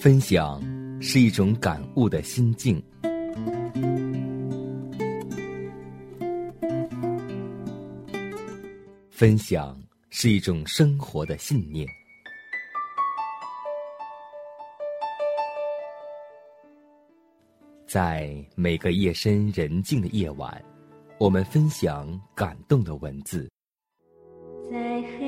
分享是一种感悟的心境，分享是一种生活的信念。在每个夜深人静的夜晚，我们分享感动的文字。在黑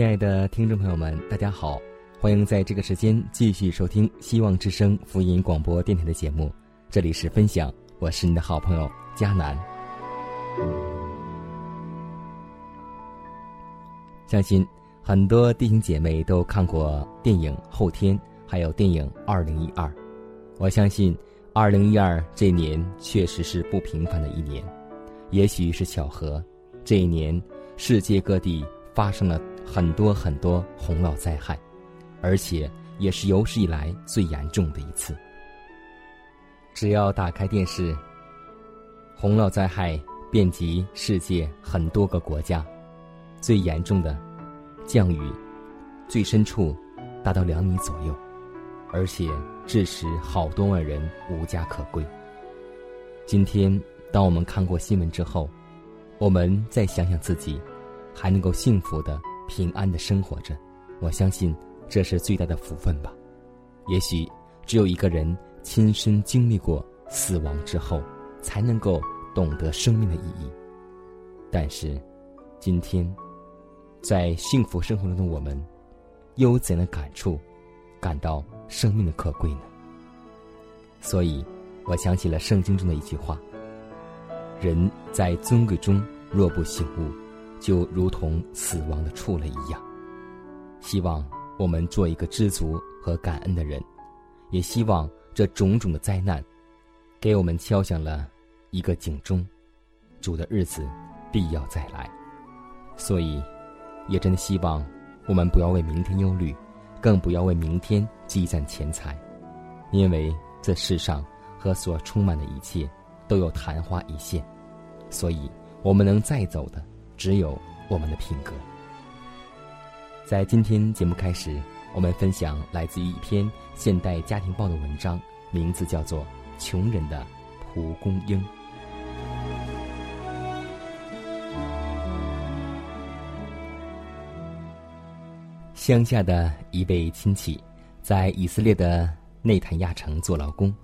亲爱的听众朋友们，大家好，欢迎在这个时间继续收听希望之声福音广播电台的节目。这里是分享，我是你的好朋友佳南。相信很多弟兄姐妹都看过电影《后天》，还有电影《二零一二》。我相信，二零一二这年确实是不平凡的一年。也许是巧合，这一年世界各地发生了。很多很多洪涝灾害，而且也是有史以来最严重的一次。只要打开电视，洪涝灾害遍及世界很多个国家，最严重的降雨，最深处达到两米左右，而且致使好多万人无家可归。今天，当我们看过新闻之后，我们再想想自己，还能够幸福的。平安的生活着，我相信这是最大的福分吧。也许只有一个人亲身经历过死亡之后，才能够懂得生命的意义。但是，今天在幸福生活中的我们，又有怎样的感触，感到生命的可贵呢？所以，我想起了圣经中的一句话：“人在尊贵中若不醒悟。”就如同死亡的畜类一样，希望我们做一个知足和感恩的人，也希望这种种的灾难，给我们敲响了一个警钟，主的日子必要再来。所以，也真的希望我们不要为明天忧虑，更不要为明天积攒钱财，因为这世上和所充满的一切都有昙花一现，所以我们能再走的。只有我们的品格。在今天节目开始，我们分享来自于一篇《现代家庭报》的文章，名字叫做《穷人的蒲公英》。乡下的一位亲戚，在以色列的内坦亚城做劳工，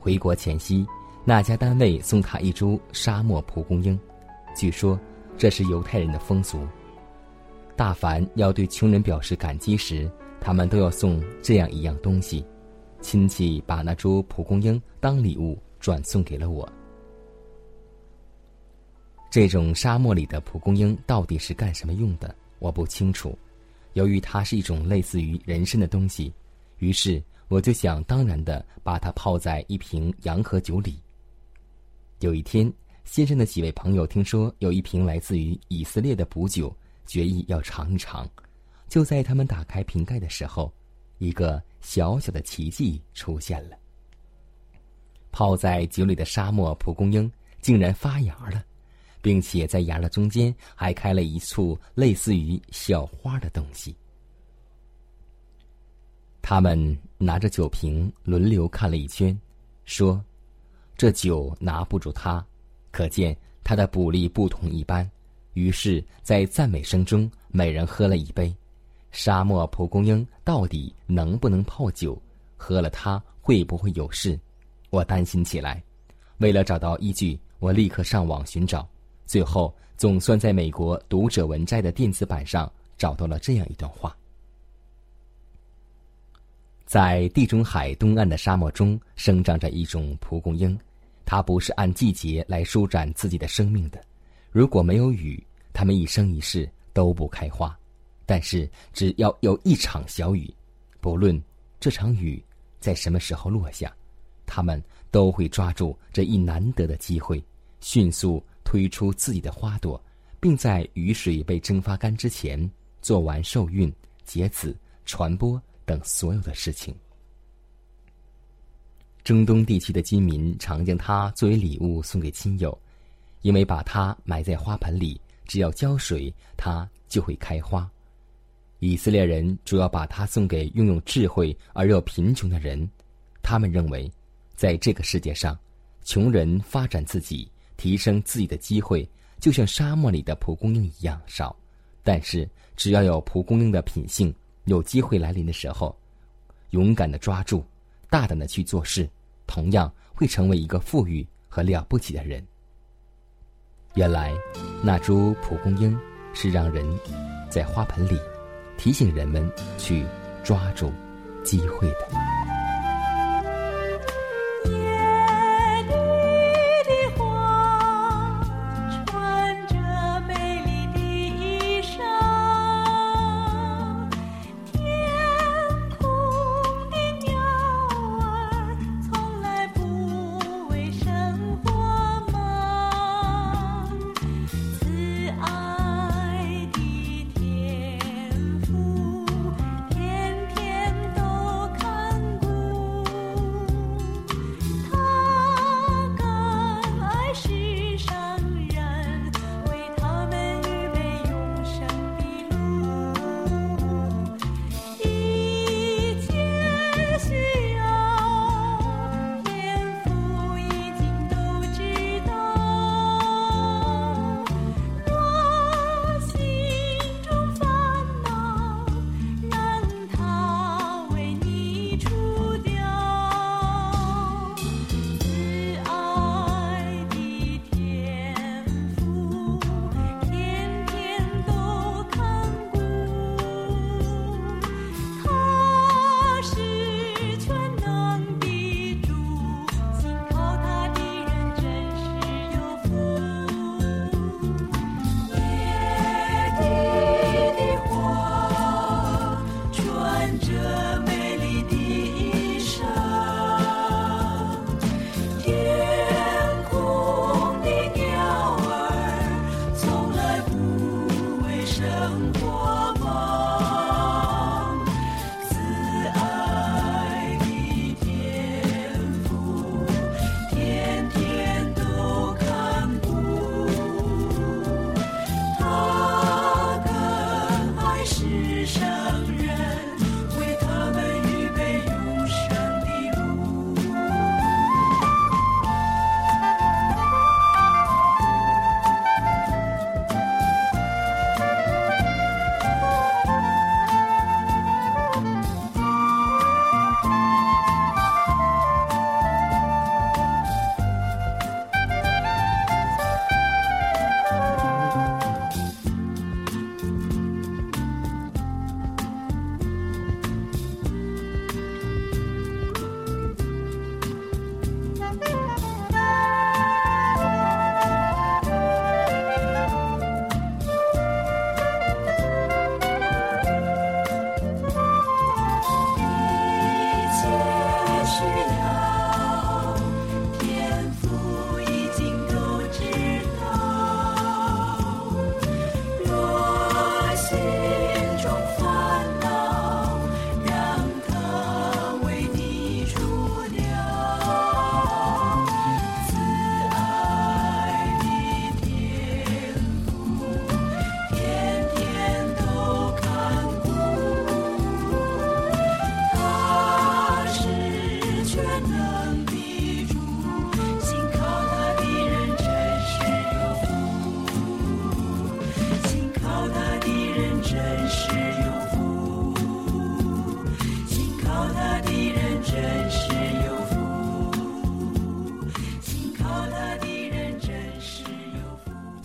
回国前夕，那家单位送他一株沙漠蒲公英，据说。这是犹太人的风俗。大凡要对穷人表示感激时，他们都要送这样一样东西。亲戚把那株蒲公英当礼物转送给了我。这种沙漠里的蒲公英到底是干什么用的？我不清楚。由于它是一种类似于人参的东西，于是我就想当然的把它泡在一瓶洋河酒里。有一天。先生的几位朋友听说有一瓶来自于以色列的补酒，决意要尝一尝。就在他们打开瓶盖的时候，一个小小的奇迹出现了。泡在酒里的沙漠蒲公英竟然发芽了，并且在芽的中间还开了一簇类似于小花的东西。他们拿着酒瓶轮流看了一圈，说：“这酒拿不住它。”可见他的捕力不同一般，于是，在赞美声中，每人喝了一杯。沙漠蒲公英到底能不能泡酒？喝了它会不会有事？我担心起来。为了找到依据，我立刻上网寻找，最后总算在美国读者文摘的电子版上找到了这样一段话：在地中海东岸的沙漠中生长着一种蒲公英，它不是按季节来舒展自己的生命的。如果没有雨，它们一生一世都不开花。但是只要有一场小雨，不论这场雨在什么时候落下，它们都会抓住这一难得的机会，迅速推出自己的花朵，并在雨水被蒸发干之前做完受孕、结籽、传播。等所有的事情。中东地区的居民常将它作为礼物送给亲友，因为把它埋在花盆里，只要浇水，它就会开花。以色列人主要把它送给拥有智慧而又贫穷的人，他们认为，在这个世界上，穷人发展自己、提升自己的机会，就像沙漠里的蒲公英一样少。但是，只要有蒲公英的品性。有机会来临的时候，勇敢的抓住，大胆的去做事，同样会成为一个富裕和了不起的人。原来，那株蒲公英是让人在花盆里提醒人们去抓住机会的。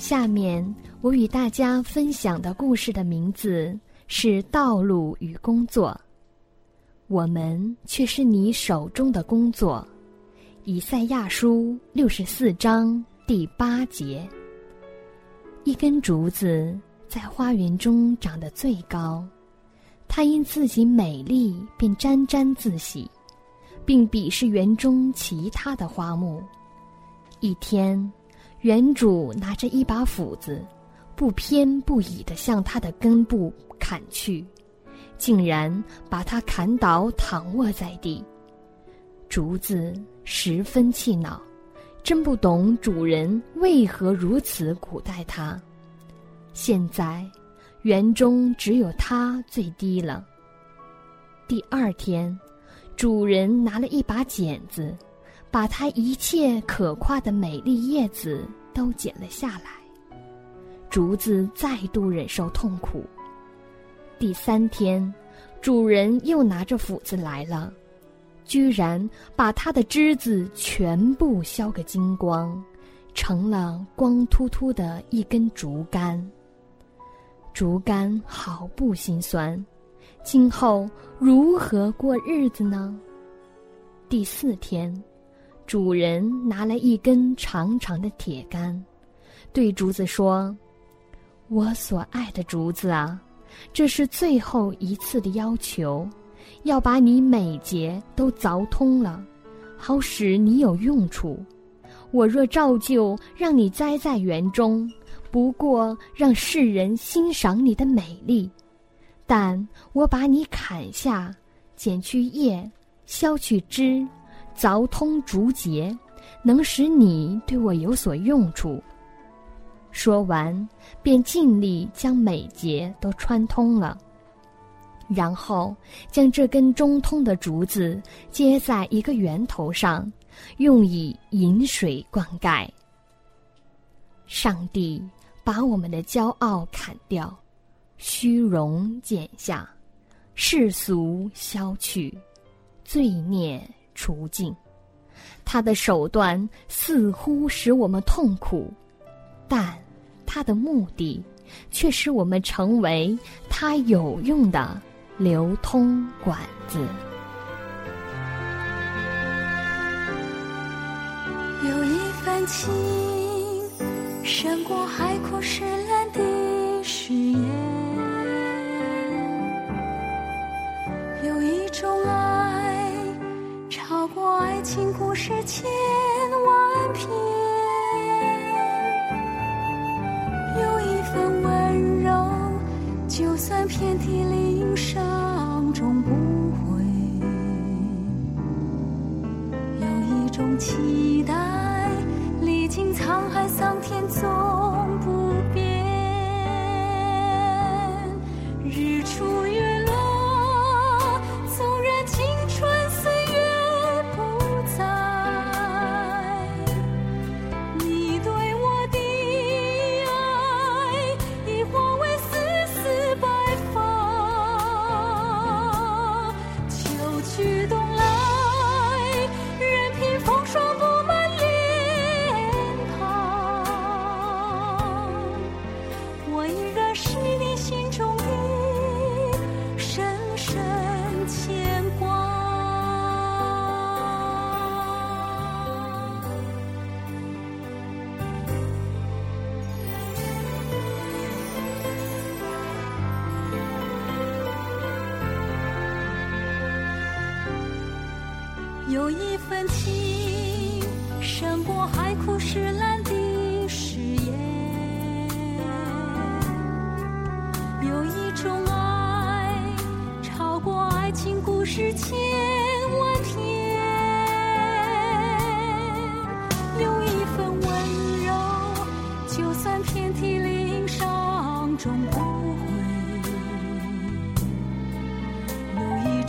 下面我与大家分享的故事的名字是《道路与工作》。我们却是你手中的工作。以赛亚书六十四章第八节。一根竹子在花园中长得最高，它因自己美丽便沾沾自喜，并鄙视园中其他的花木。一天，园主拿着一把斧子，不偏不倚地向它的根部砍去，竟然把它砍倒，躺卧在地。竹子十分气恼，真不懂主人为何如此苦待它。现在，园中只有它最低了。第二天，主人拿了一把剪子，把它一切可夸的美丽叶子都剪了下来。竹子再度忍受痛苦。第三天，主人又拿着斧子来了。居然把它的枝子全部削个精光，成了光秃秃的一根竹竿。竹竿好不心酸，今后如何过日子呢？第四天，主人拿来一根长长的铁杆，对竹子说：“我所爱的竹子啊，这是最后一次的要求。”要把你每节都凿通了，好使你有用处。我若照旧让你栽在园中，不过让世人欣赏你的美丽；但我把你砍下，剪去叶，削去枝，凿通竹节，能使你对我有所用处。说完，便尽力将每节都穿通了。然后将这根中通的竹子接在一个圆头上，用以引水灌溉。上帝把我们的骄傲砍掉，虚荣剪下，世俗消去，罪孽除尽。他的手段似乎使我们痛苦，但他的目的却使我们成为他有用的。流通管子。有一份情，胜过海枯石烂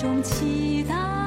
种期待。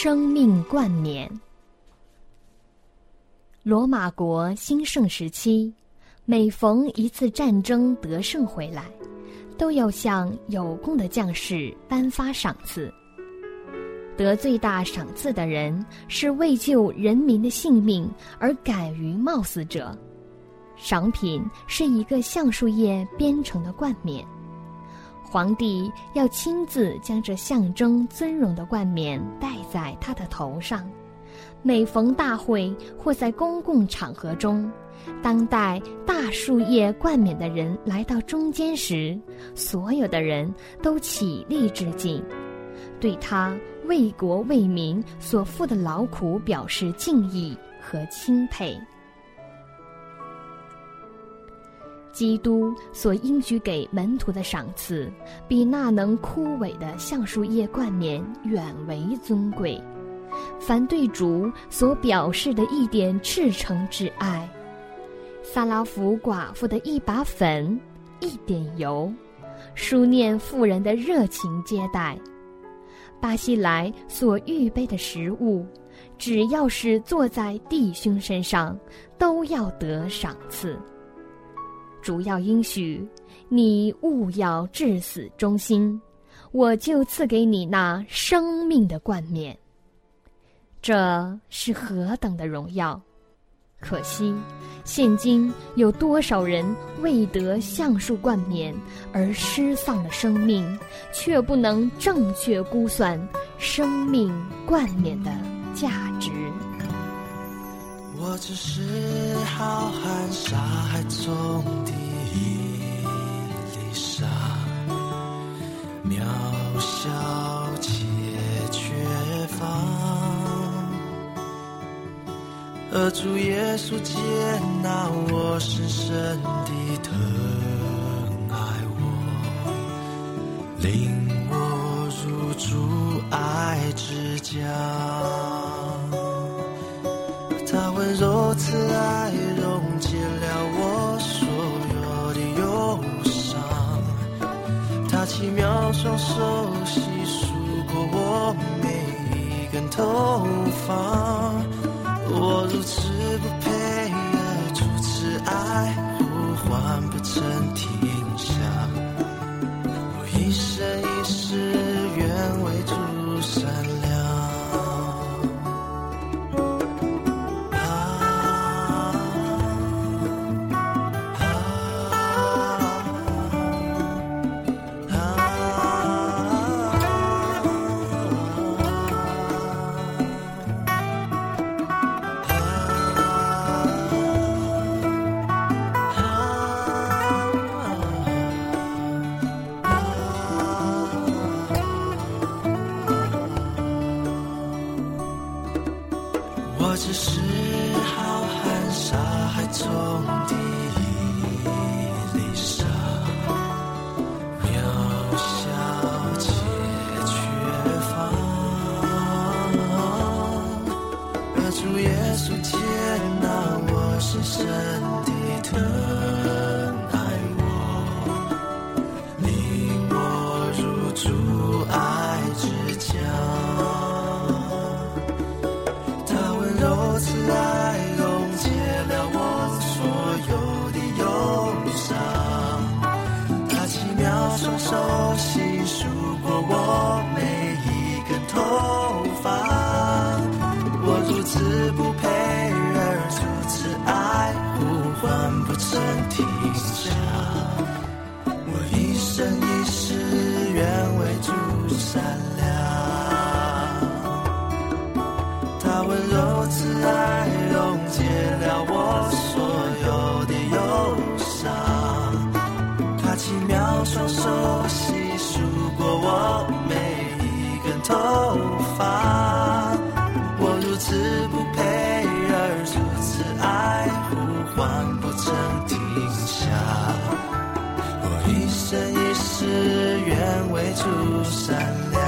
生命冠冕。罗马国兴盛时期，每逢一次战争得胜回来，都要向有功的将士颁发赏赐。得最大赏赐的人是为救人民的性命而敢于冒死者。赏品是一个橡树叶编成的冠冕。皇帝要亲自将这象征尊荣的冠冕戴在他的头上。每逢大会或在公共场合中，当戴大树叶冠冕的人来到中间时，所有的人都起立致敬，对他为国为民所付的劳苦表示敬意和钦佩。基督所应许给门徒的赏赐，比那能枯萎的橡树叶冠冕远为尊贵。凡对主所表示的一点赤诚之爱，萨拉福寡妇的一把粉、一点油，书念妇人的热情接待，巴西来所预备的食物，只要是坐在弟兄身上，都要得赏赐。主要应许你勿要至死忠心，我就赐给你那生命的冠冕。这是何等的荣耀！可惜，现今有多少人为得橡树冠冕而失丧了生命，却不能正确估算生命冠冕的价值。我只是浩瀚沙海中的一粒沙，渺小且缺乏。而主耶稣接纳我深深地疼爱我，领我入主爱之家。手悉数过我每一根头发，我如此不配，而主此爱呼唤不成。善良。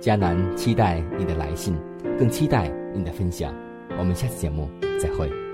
迦南期待你的来信，更期待你的分享。我们下次节目再会。